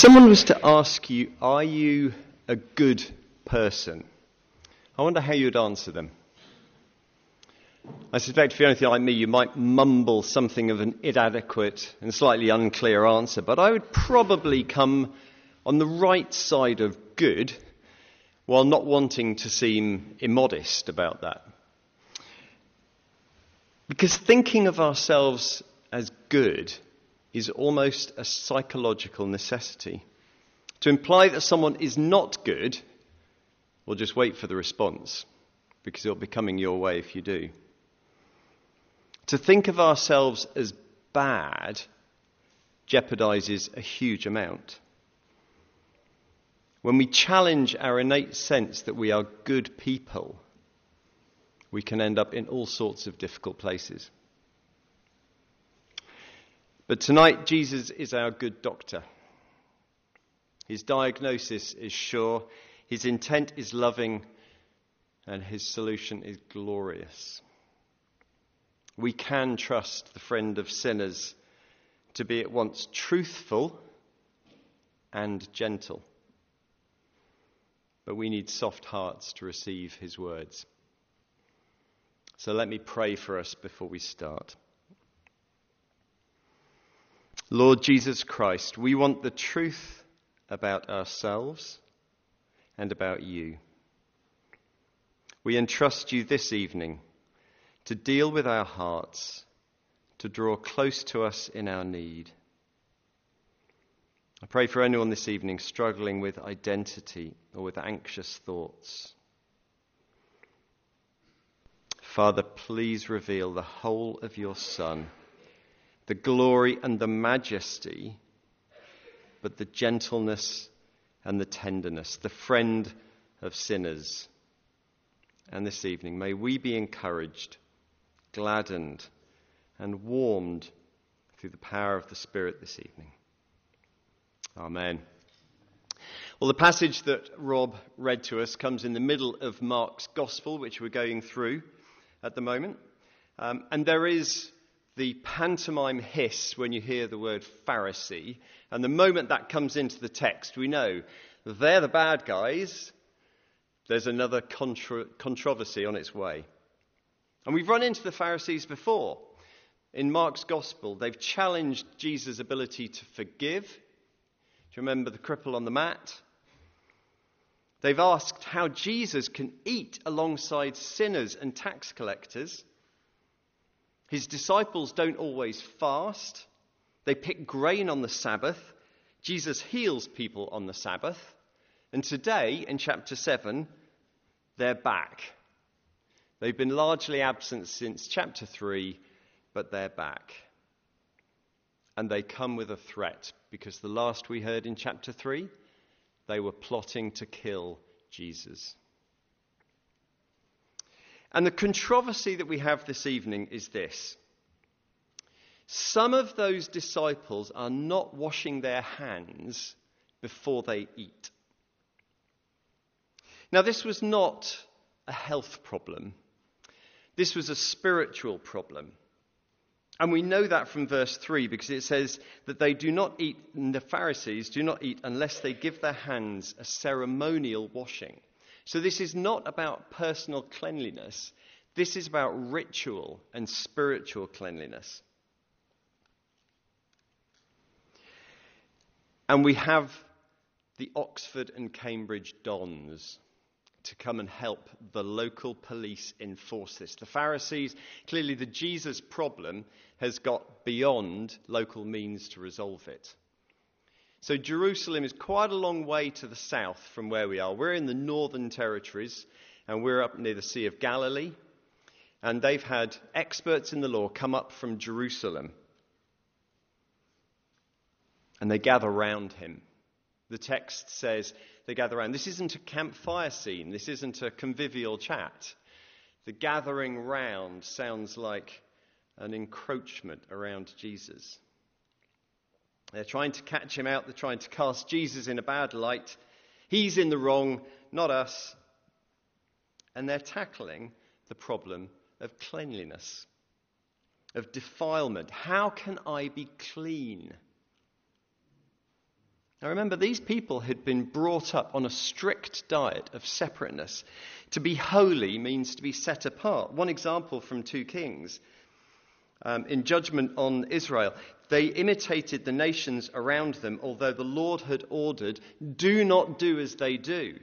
someone was to ask you, Are you a good person? I wonder how you'd answer them. I suspect if you're anything like me, you might mumble something of an inadequate and slightly unclear answer, but I would probably come on the right side of good while not wanting to seem immodest about that. Because thinking of ourselves as good is almost a psychological necessity. To imply that someone is not good, well, just wait for the response, because it'll be coming your way if you do. To think of ourselves as bad jeopardizes a huge amount. When we challenge our innate sense that we are good people, we can end up in all sorts of difficult places. But tonight, Jesus is our good doctor. His diagnosis is sure, his intent is loving, and his solution is glorious. We can trust the friend of sinners to be at once truthful and gentle. But we need soft hearts to receive his words. So let me pray for us before we start. Lord Jesus Christ, we want the truth about ourselves and about you. We entrust you this evening to deal with our hearts, to draw close to us in our need. I pray for anyone this evening struggling with identity or with anxious thoughts. Father, please reveal the whole of your Son, the glory and the majesty, but the gentleness and the tenderness, the friend of sinners. And this evening, may we be encouraged, gladdened, and warmed through the power of the Spirit this evening. Amen. Well, the passage that Rob read to us comes in the middle of Mark's Gospel, which we're going through at the moment. Um, and there is the pantomime hiss when you hear the word Pharisee. And the moment that comes into the text, we know they're the bad guys. There's another contra- controversy on its way. And we've run into the Pharisees before. In Mark's Gospel, they've challenged Jesus' ability to forgive. Do you remember the cripple on the mat? They've asked how Jesus can eat alongside sinners and tax collectors. His disciples don't always fast. They pick grain on the Sabbath. Jesus heals people on the Sabbath. And today, in chapter 7, they're back. They've been largely absent since chapter 3, but they're back. And they come with a threat, because the last we heard in chapter 3 they were plotting to kill Jesus. And the controversy that we have this evening is this. Some of those disciples are not washing their hands before they eat. Now, this was not a health problem, this was a spiritual problem. And we know that from verse 3 because it says that they do not eat, the Pharisees do not eat unless they give their hands a ceremonial washing. So this is not about personal cleanliness, this is about ritual and spiritual cleanliness. And we have the Oxford and Cambridge Dons to come and help the local police enforce this. The Pharisees, clearly the Jesus problem has got beyond local means to resolve it. So Jerusalem is quite a long way to the south from where we are. We're in the northern territories and we're up near the Sea of Galilee. And they've had experts in the law come up from Jerusalem. And they gather round him. The text says they gather around. This isn't a campfire scene, this isn't a convivial chat. The gathering round sounds like an encroachment around Jesus. They're trying to catch him out, they're trying to cast Jesus in a bad light. He's in the wrong, not us. And they're tackling the problem of cleanliness, of defilement. How can I be clean? Now remember, these people had been brought up on a strict diet of separateness. To be holy means to be set apart. One example from 2 Kings um, in judgment on Israel, they imitated the nations around them, although the Lord had ordered, do not do as they do.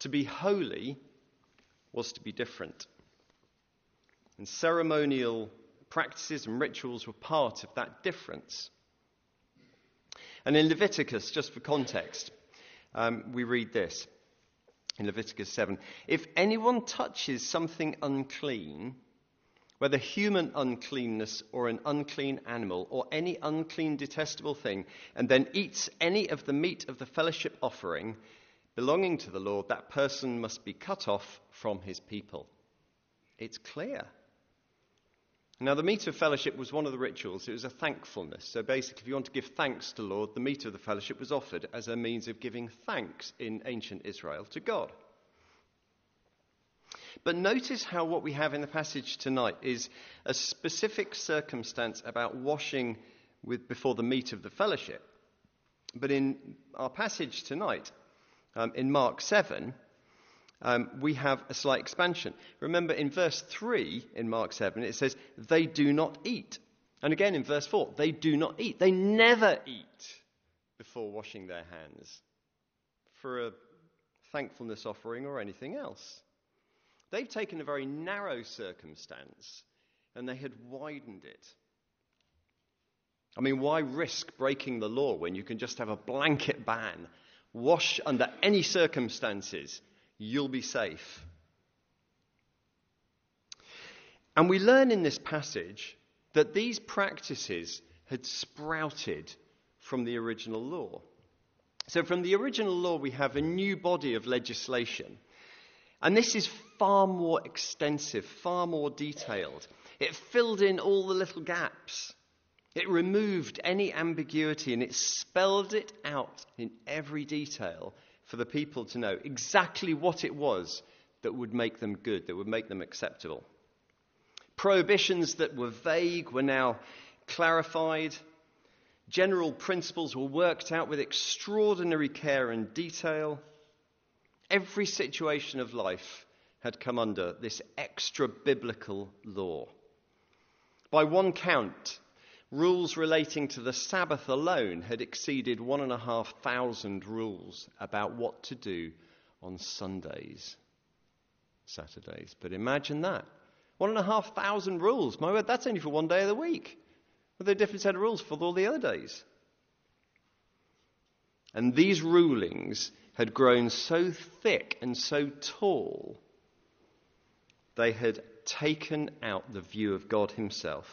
To be holy was to be different. And ceremonial practices and rituals were part of that difference. And in Leviticus, just for context, um, we read this in Leviticus 7 If anyone touches something unclean, whether human uncleanness or an unclean animal or any unclean detestable thing, and then eats any of the meat of the fellowship offering belonging to the Lord, that person must be cut off from his people. It's clear. Now, the meat of fellowship was one of the rituals. It was a thankfulness. So, basically, if you want to give thanks to the Lord, the meat of the fellowship was offered as a means of giving thanks in ancient Israel to God. But notice how what we have in the passage tonight is a specific circumstance about washing with, before the meat of the fellowship. But in our passage tonight, um, in Mark 7, um, we have a slight expansion. Remember, in verse 3 in Mark 7, it says, they do not eat. And again in verse 4, they do not eat. They never eat before washing their hands for a thankfulness offering or anything else. They've taken a very narrow circumstance and they had widened it. I mean, why risk breaking the law when you can just have a blanket ban? Wash under any circumstances you'll be safe. And we learn in this passage that these practices had sprouted from the original law. So, from the original law, we have a new body of legislation. And this is far more extensive, far more detailed. It filled in all the little gaps. It removed any ambiguity and it spelled it out in every detail for the people to know exactly what it was that would make them good, that would make them acceptable. Prohibitions that were vague were now clarified. General principles were worked out with extraordinary care and detail. Every situation of life had come under this extra biblical law. By one count, Rules relating to the Sabbath alone had exceeded one and a half thousand rules about what to do on Sundays, Saturdays. But imagine that. One and a half thousand rules. My word, that's only for one day of the week. With a different set of rules for all the other days. And these rulings had grown so thick and so tall, they had taken out the view of God Himself.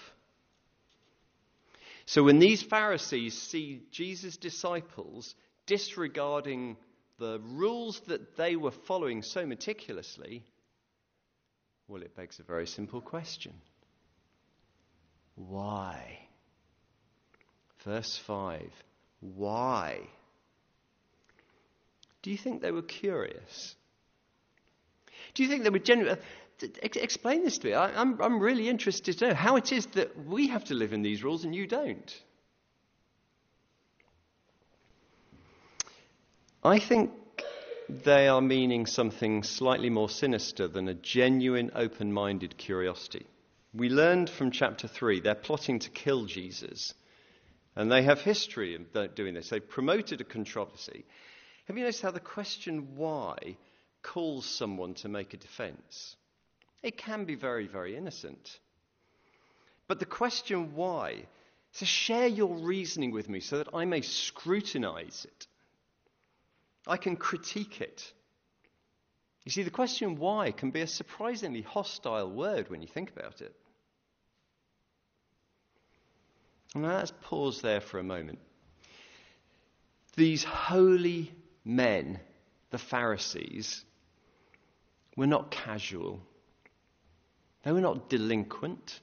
So when these Pharisees see Jesus' disciples disregarding the rules that they were following so meticulously, well, it begs a very simple question Why? Verse 5 Why? Do you think they were curious? Do you think they were genuine? Uh, explain this to me. I, I'm, I'm really interested to know how it is that we have to live in these rules and you don't. I think they are meaning something slightly more sinister than a genuine open minded curiosity. We learned from chapter 3 they're plotting to kill Jesus. And they have history of doing this. They've promoted a controversy. Have you noticed how the question why calls someone to make a defense? It can be very, very innocent. But the question why so share your reasoning with me so that I may scrutinize it. I can critique it. You see, the question why can be a surprisingly hostile word when you think about it. Now let's pause there for a moment. These holy men, the Pharisees, were not casual they were not delinquent.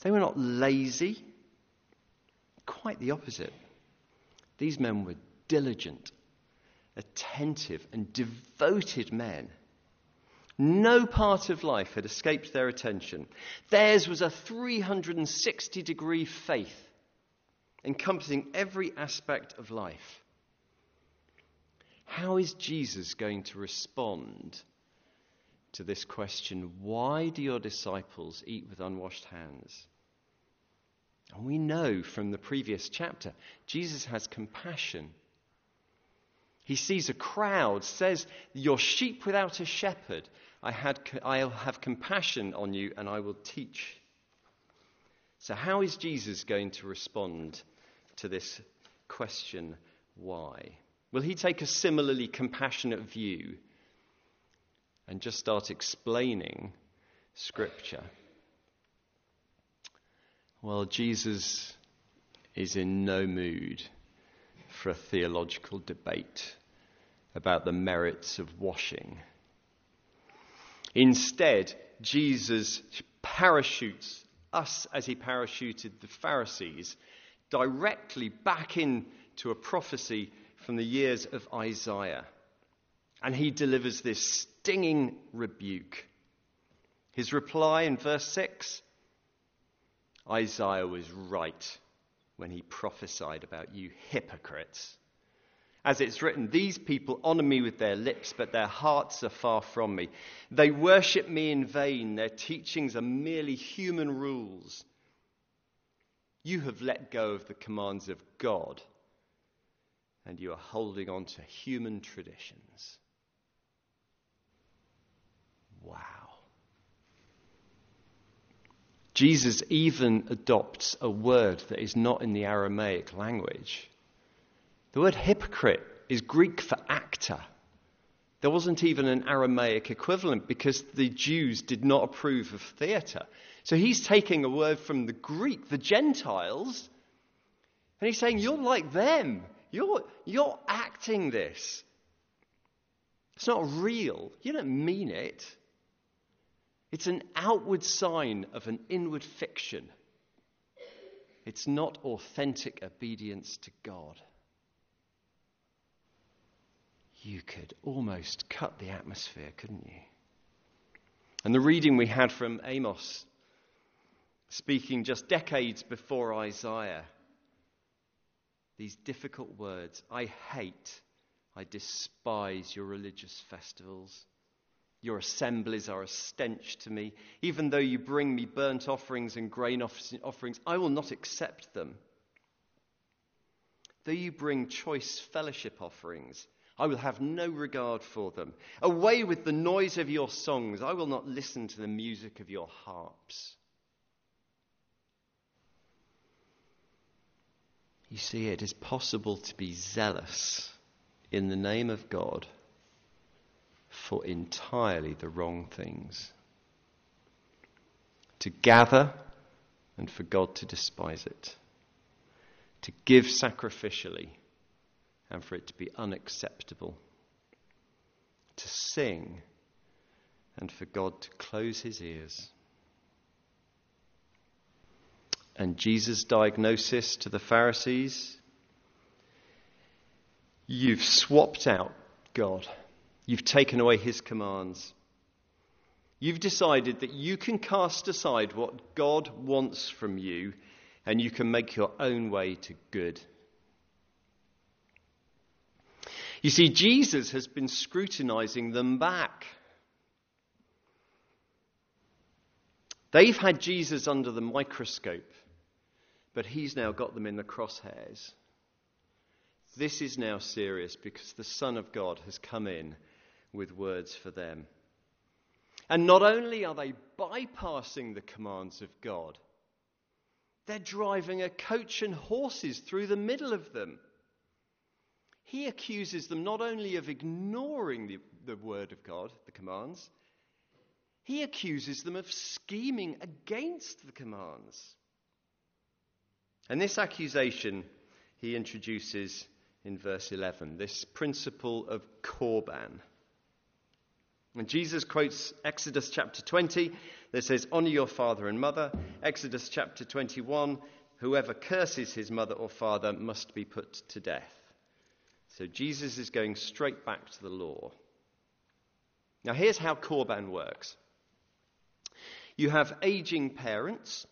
They were not lazy. Quite the opposite. These men were diligent, attentive, and devoted men. No part of life had escaped their attention. Theirs was a 360 degree faith. encompassing every aspect of life. How is Jesus going to respond to this question why do your disciples eat with unwashed hands? And we know from the previous chapter, Jesus has compassion. He sees a crowd, says, Your sheep without a shepherd. I had, I'll have compassion on you and I will teach. So, how is Jesus going to respond to this question, why? Will he take a similarly compassionate view and just start explaining Scripture? Well, Jesus is in no mood for a theological debate about the merits of washing. Instead, Jesus parachutes us as he parachuted the Pharisees directly back into a prophecy from the years of Isaiah. And he delivers this stinging rebuke. His reply in verse 6 Isaiah was right when he prophesied about you hypocrites. As it's written, these people honor me with their lips, but their hearts are far from me. They worship me in vain. Their teachings are merely human rules. You have let go of the commands of God, and you are holding on to human traditions. Wow. Jesus even adopts a word that is not in the Aramaic language. The word hypocrite is Greek for actor. There wasn't even an Aramaic equivalent because the Jews did not approve of theatre. So he's taking a word from the Greek, the Gentiles, and he's saying, You're like them. You're, you're acting this. It's not real. You don't mean it. It's an outward sign of an inward fiction. It's not authentic obedience to God. You could almost cut the atmosphere, couldn't you? And the reading we had from Amos, speaking just decades before Isaiah, these difficult words I hate, I despise your religious festivals. Your assemblies are a stench to me. Even though you bring me burnt offerings and grain offerings, I will not accept them. Though you bring choice fellowship offerings, I will have no regard for them. Away with the noise of your songs. I will not listen to the music of your harps. You see, it is possible to be zealous in the name of God for entirely the wrong things. To gather and for God to despise it. To give sacrificially and for it to be unacceptable. To sing and for God to close his ears. And Jesus' diagnosis to the Pharisees you've swapped out God. You've taken away his commands. You've decided that you can cast aside what God wants from you and you can make your own way to good. You see, Jesus has been scrutinizing them back. They've had Jesus under the microscope, but he's now got them in the crosshairs. This is now serious because the Son of God has come in with words for them. And not only are they bypassing the commands of God, they're driving a coach and horses through the middle of them. He accuses them not only of ignoring the, the word of God, the commands, he accuses them of scheming against the commands. And this accusation he introduces in verse 11 this principle of Korban. And Jesus quotes Exodus chapter 20 that says, Honor your father and mother. Exodus chapter 21, whoever curses his mother or father must be put to death. So Jesus is going straight back to the law. Now, here's how Korban works you have aging parents,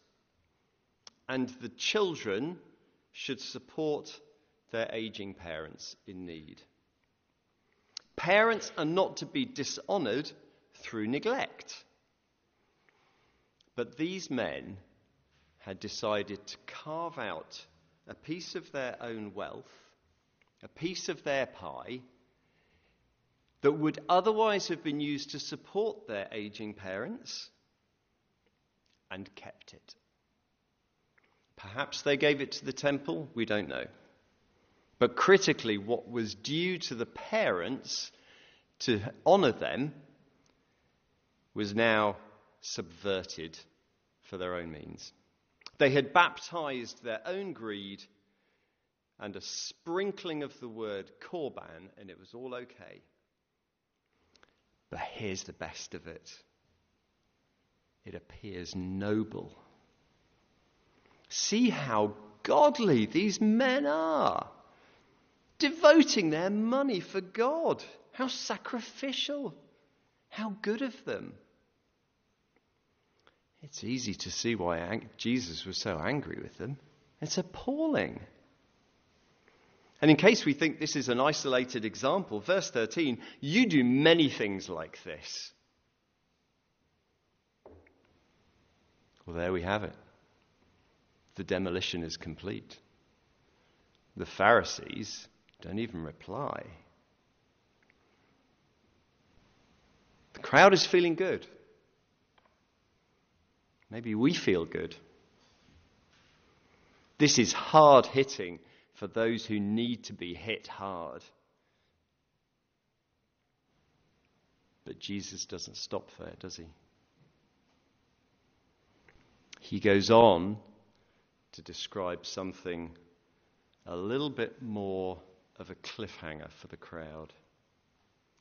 and the children should support their aging parents in need. Parents are not to be dishonored through neglect. But these men had decided to carve out a piece of their own wealth, a piece of their pie, that would otherwise have been used to support their aging parents and kept it. Perhaps they gave it to the temple, we don't know. But critically, what was due to the parents to honour them was now subverted for their own means. They had baptized their own greed and a sprinkling of the word korban, and it was all okay. But here's the best of it it appears noble. See how godly these men are, devoting their money for God. How sacrificial. How good of them. It's easy to see why Jesus was so angry with them. It's appalling. And in case we think this is an isolated example, verse 13, you do many things like this. Well, there we have it. The demolition is complete. The Pharisees don't even reply. The crowd is feeling good. Maybe we feel good. This is hard hitting for those who need to be hit hard. But Jesus doesn't stop there, does he? He goes on to describe something a little bit more of a cliffhanger for the crowd.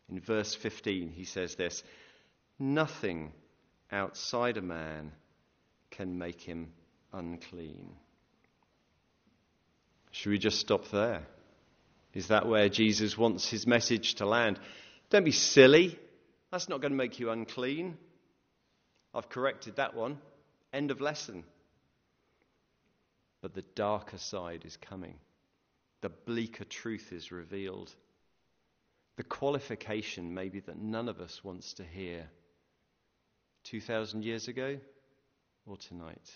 In verse 15, he says this Nothing outside a man can make him unclean. Should we just stop there? Is that where Jesus wants his message to land? Don't be silly. That's not going to make you unclean. I've corrected that one. End of lesson. But the darker side is coming. The bleaker truth is revealed. The qualification, maybe, that none of us wants to hear 2,000 years ago or tonight.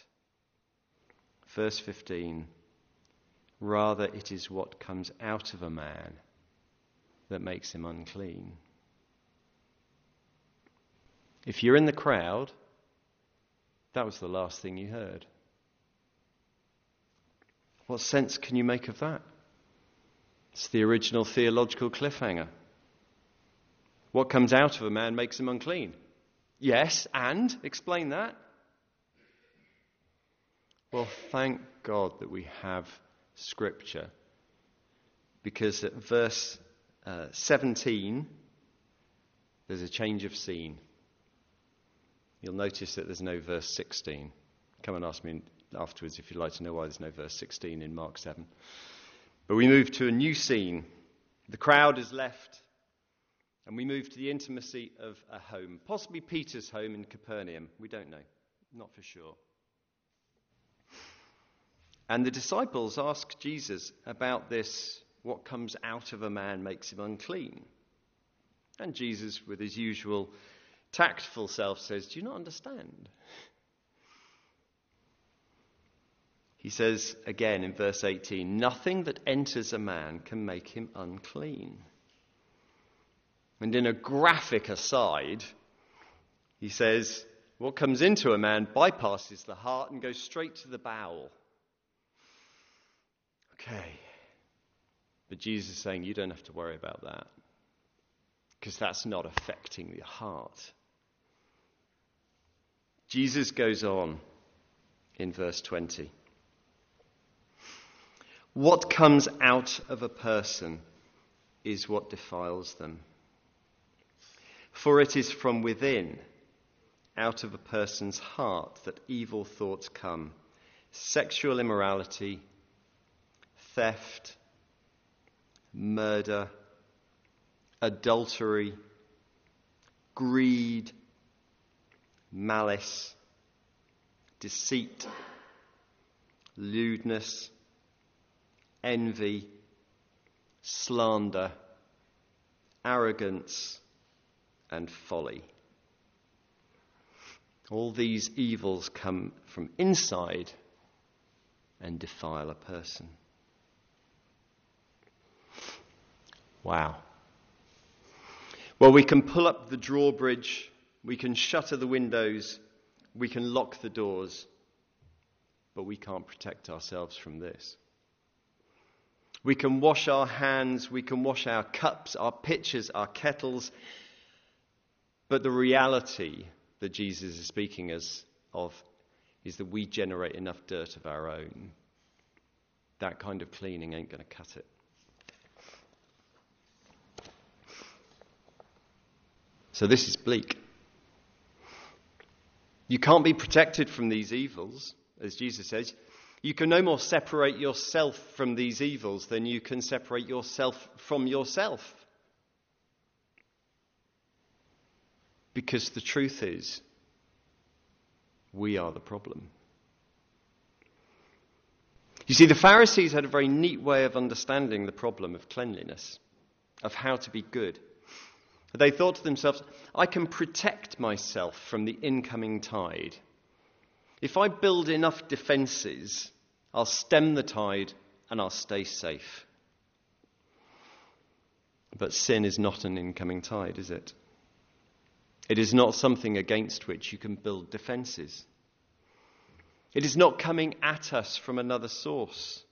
Verse 15 Rather, it is what comes out of a man that makes him unclean. If you're in the crowd, that was the last thing you heard. What sense can you make of that? It's the original theological cliffhanger. What comes out of a man makes him unclean. Yes, and? Explain that. Well, thank God that we have Scripture. Because at verse uh, 17, there's a change of scene. You'll notice that there's no verse 16. Come and ask me afterwards if you'd like to know why there's no verse 16 in Mark 7. But we move to a new scene. The crowd is left, and we move to the intimacy of a home, possibly Peter's home in Capernaum. We don't know, not for sure. And the disciples ask Jesus about this what comes out of a man makes him unclean. And Jesus, with his usual tactful self, says, Do you not understand? He says again in verse 18, Nothing that enters a man can make him unclean. And in a graphic aside, he says, What comes into a man bypasses the heart and goes straight to the bowel. Okay. But Jesus is saying you don't have to worry about that because that's not affecting the heart. Jesus goes on in verse 20. What comes out of a person is what defiles them. For it is from within, out of a person's heart, that evil thoughts come sexual immorality theft, murder, adultery, greed, malice, deceit, lewdness, envy, slander, arrogance, and folly. All these evils come from inside and defile a person. Wow. Well, we can pull up the drawbridge, we can shutter the windows, we can lock the doors, but we can't protect ourselves from this. We can wash our hands, we can wash our cups, our pitchers, our kettles, but the reality that Jesus is speaking as of is that we generate enough dirt of our own. That kind of cleaning ain't going to cut it. So this is bleak. You can't be protected from these evils, as Jesus says. You can no more separate yourself from these evils than you can separate yourself from yourself. Because the truth is, we are the problem. You see, the Pharisees had a very neat way of understanding the problem of cleanliness, of how to be good. They thought to themselves, I can protect myself from the incoming tide. If I build enough defenses, I'll stem the tide and I'll stay safe. But sin is not an incoming tide, is it? It is not something against which you can build defenses. It is not coming at us from another source.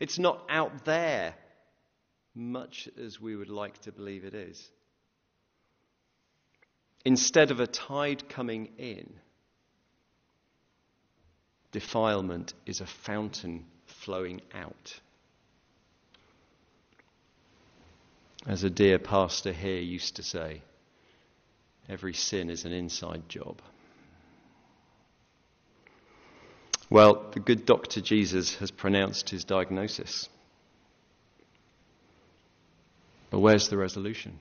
It's not out there, much as we would like to believe it is. Instead of a tide coming in, defilement is a fountain flowing out. As a dear pastor here used to say, every sin is an inside job. Well, the good doctor Jesus has pronounced his diagnosis. But where's the resolution?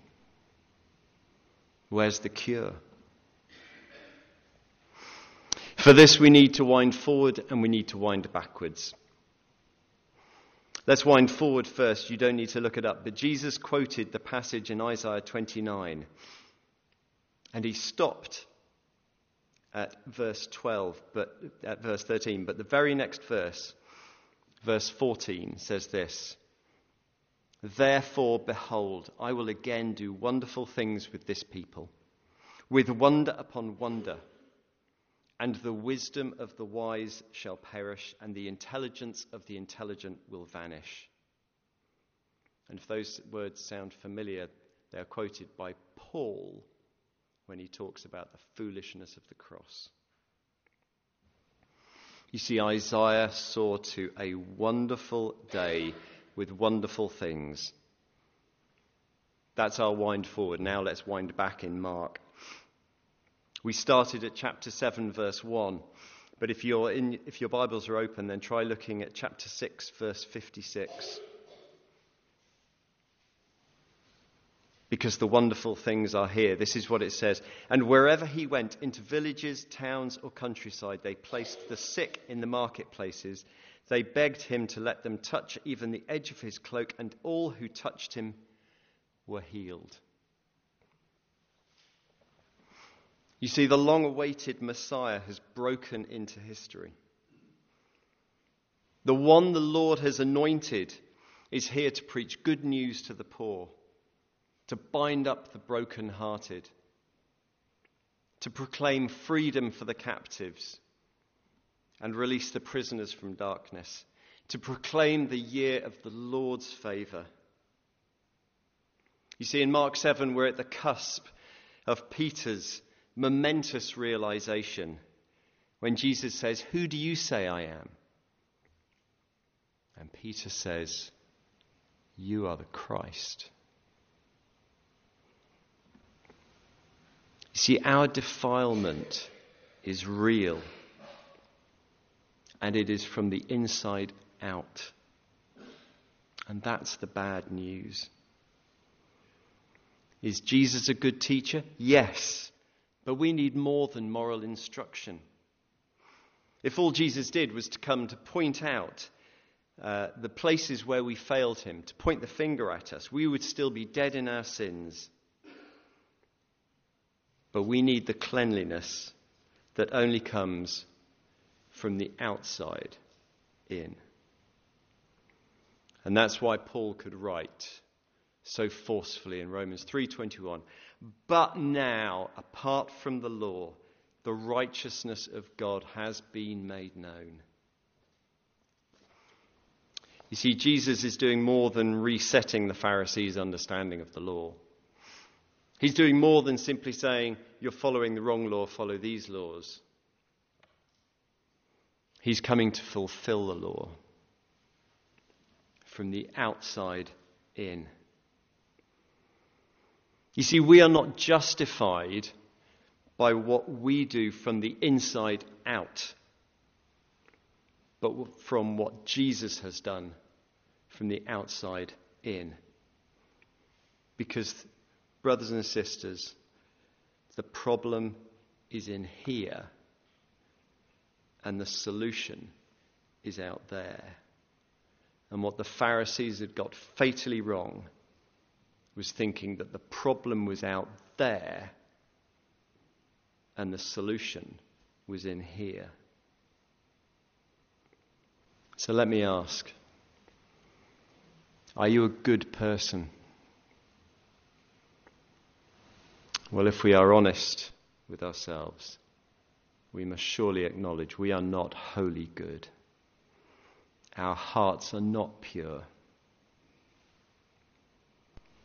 Where's the cure? For this, we need to wind forward and we need to wind backwards. Let's wind forward first. You don't need to look it up. But Jesus quoted the passage in Isaiah 29. And he stopped at verse 12, but at verse 13. But the very next verse, verse 14, says this Therefore, behold, I will again do wonderful things with this people, with wonder upon wonder. And the wisdom of the wise shall perish, and the intelligence of the intelligent will vanish. And if those words sound familiar, they are quoted by Paul when he talks about the foolishness of the cross. You see, Isaiah saw to a wonderful day with wonderful things. That's our wind forward. Now let's wind back in Mark. We started at chapter 7, verse 1. But if, in, if your Bibles are open, then try looking at chapter 6, verse 56. Because the wonderful things are here. This is what it says. And wherever he went, into villages, towns, or countryside, they placed the sick in the marketplaces they begged him to let them touch even the edge of his cloak, and all who touched him were healed. You see, the long awaited Messiah has broken into history. The one the Lord has anointed is here to preach good news to the poor, to bind up the broken-hearted, to proclaim freedom for the captives and release the prisoners from darkness, to proclaim the year of the Lord's favour. You see, in Mark 7, we're at the cusp of Peter's momentous realization when Jesus says, Who do you say I am? And Peter says, You are the Christ. You see, our defilement is real and it is from the inside out. And that's the bad news. Is Jesus a good teacher? Yes. But we need more than moral instruction. If all Jesus did was to come to point out uh, the places where we failed him, to point the finger at us. We would still be dead in our sins. But we need the cleanliness that only comes from the outside in. And that's why Paul could write so forcefully in Romans 3:21, "But now, apart from the law, the righteousness of God has been made known." You see, Jesus is doing more than resetting the Pharisees' understanding of the law. He's doing more than simply saying, You're following the wrong law, follow these laws. He's coming to fulfill the law from the outside in. You see, we are not justified by what we do from the inside out, but from what Jesus has done from the outside in. Because, brothers and sisters, the problem is in here, and the solution is out there. And what the Pharisees had got fatally wrong was thinking that the problem was out there and the solution was in here. So let me ask Are you a good person? Well, if we are honest with ourselves, we must surely acknowledge we are not wholly good. Our hearts are not pure.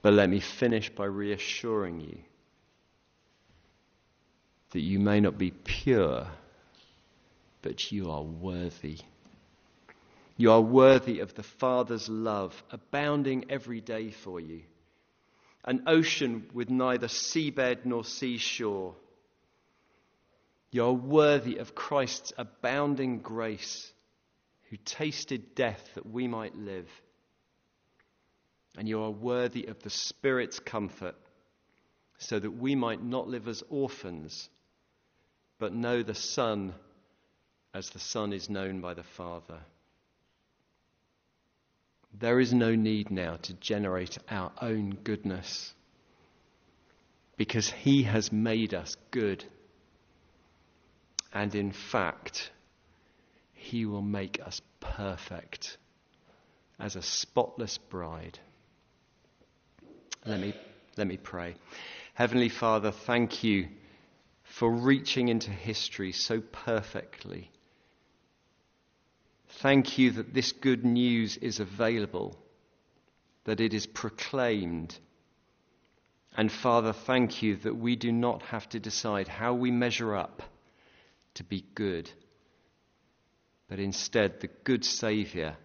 But let me finish by reassuring you that you may not be pure, but you are worthy. You are worthy of the Father's love, abounding every day for you. An ocean with neither seabed nor seashore. You are worthy of Christ's abounding grace, who tasted death that we might live and you are worthy of the Spirit's comfort, so that we might not live as orphans, but know the Son as the Son is known by the Father. There is no need now to generate our own goodness because He has made us good. And in fact, He will make us perfect as a spotless bride. Let me, let me pray. Heavenly Father, thank you for reaching into history so perfectly. Thank you that this good news is available, that it is proclaimed. And Father, thank you that we do not have to decide how we measure up to be good, but instead the good Saviour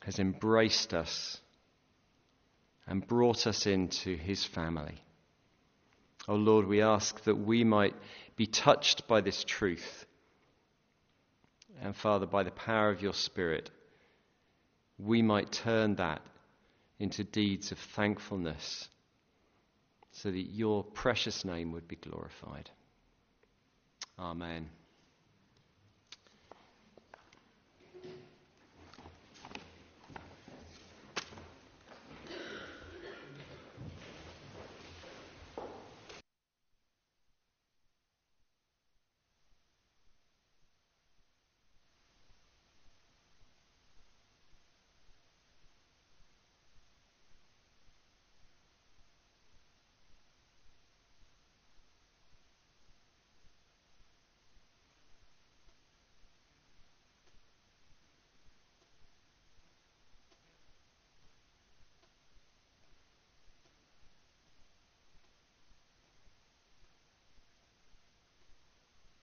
has embraced us and brought us into his family. Oh Lord, we ask that we might be touched by this truth. And Father, by the power of your Spirit, we might turn that into deeds of thankfulness so that your precious name would be glorified. Amen.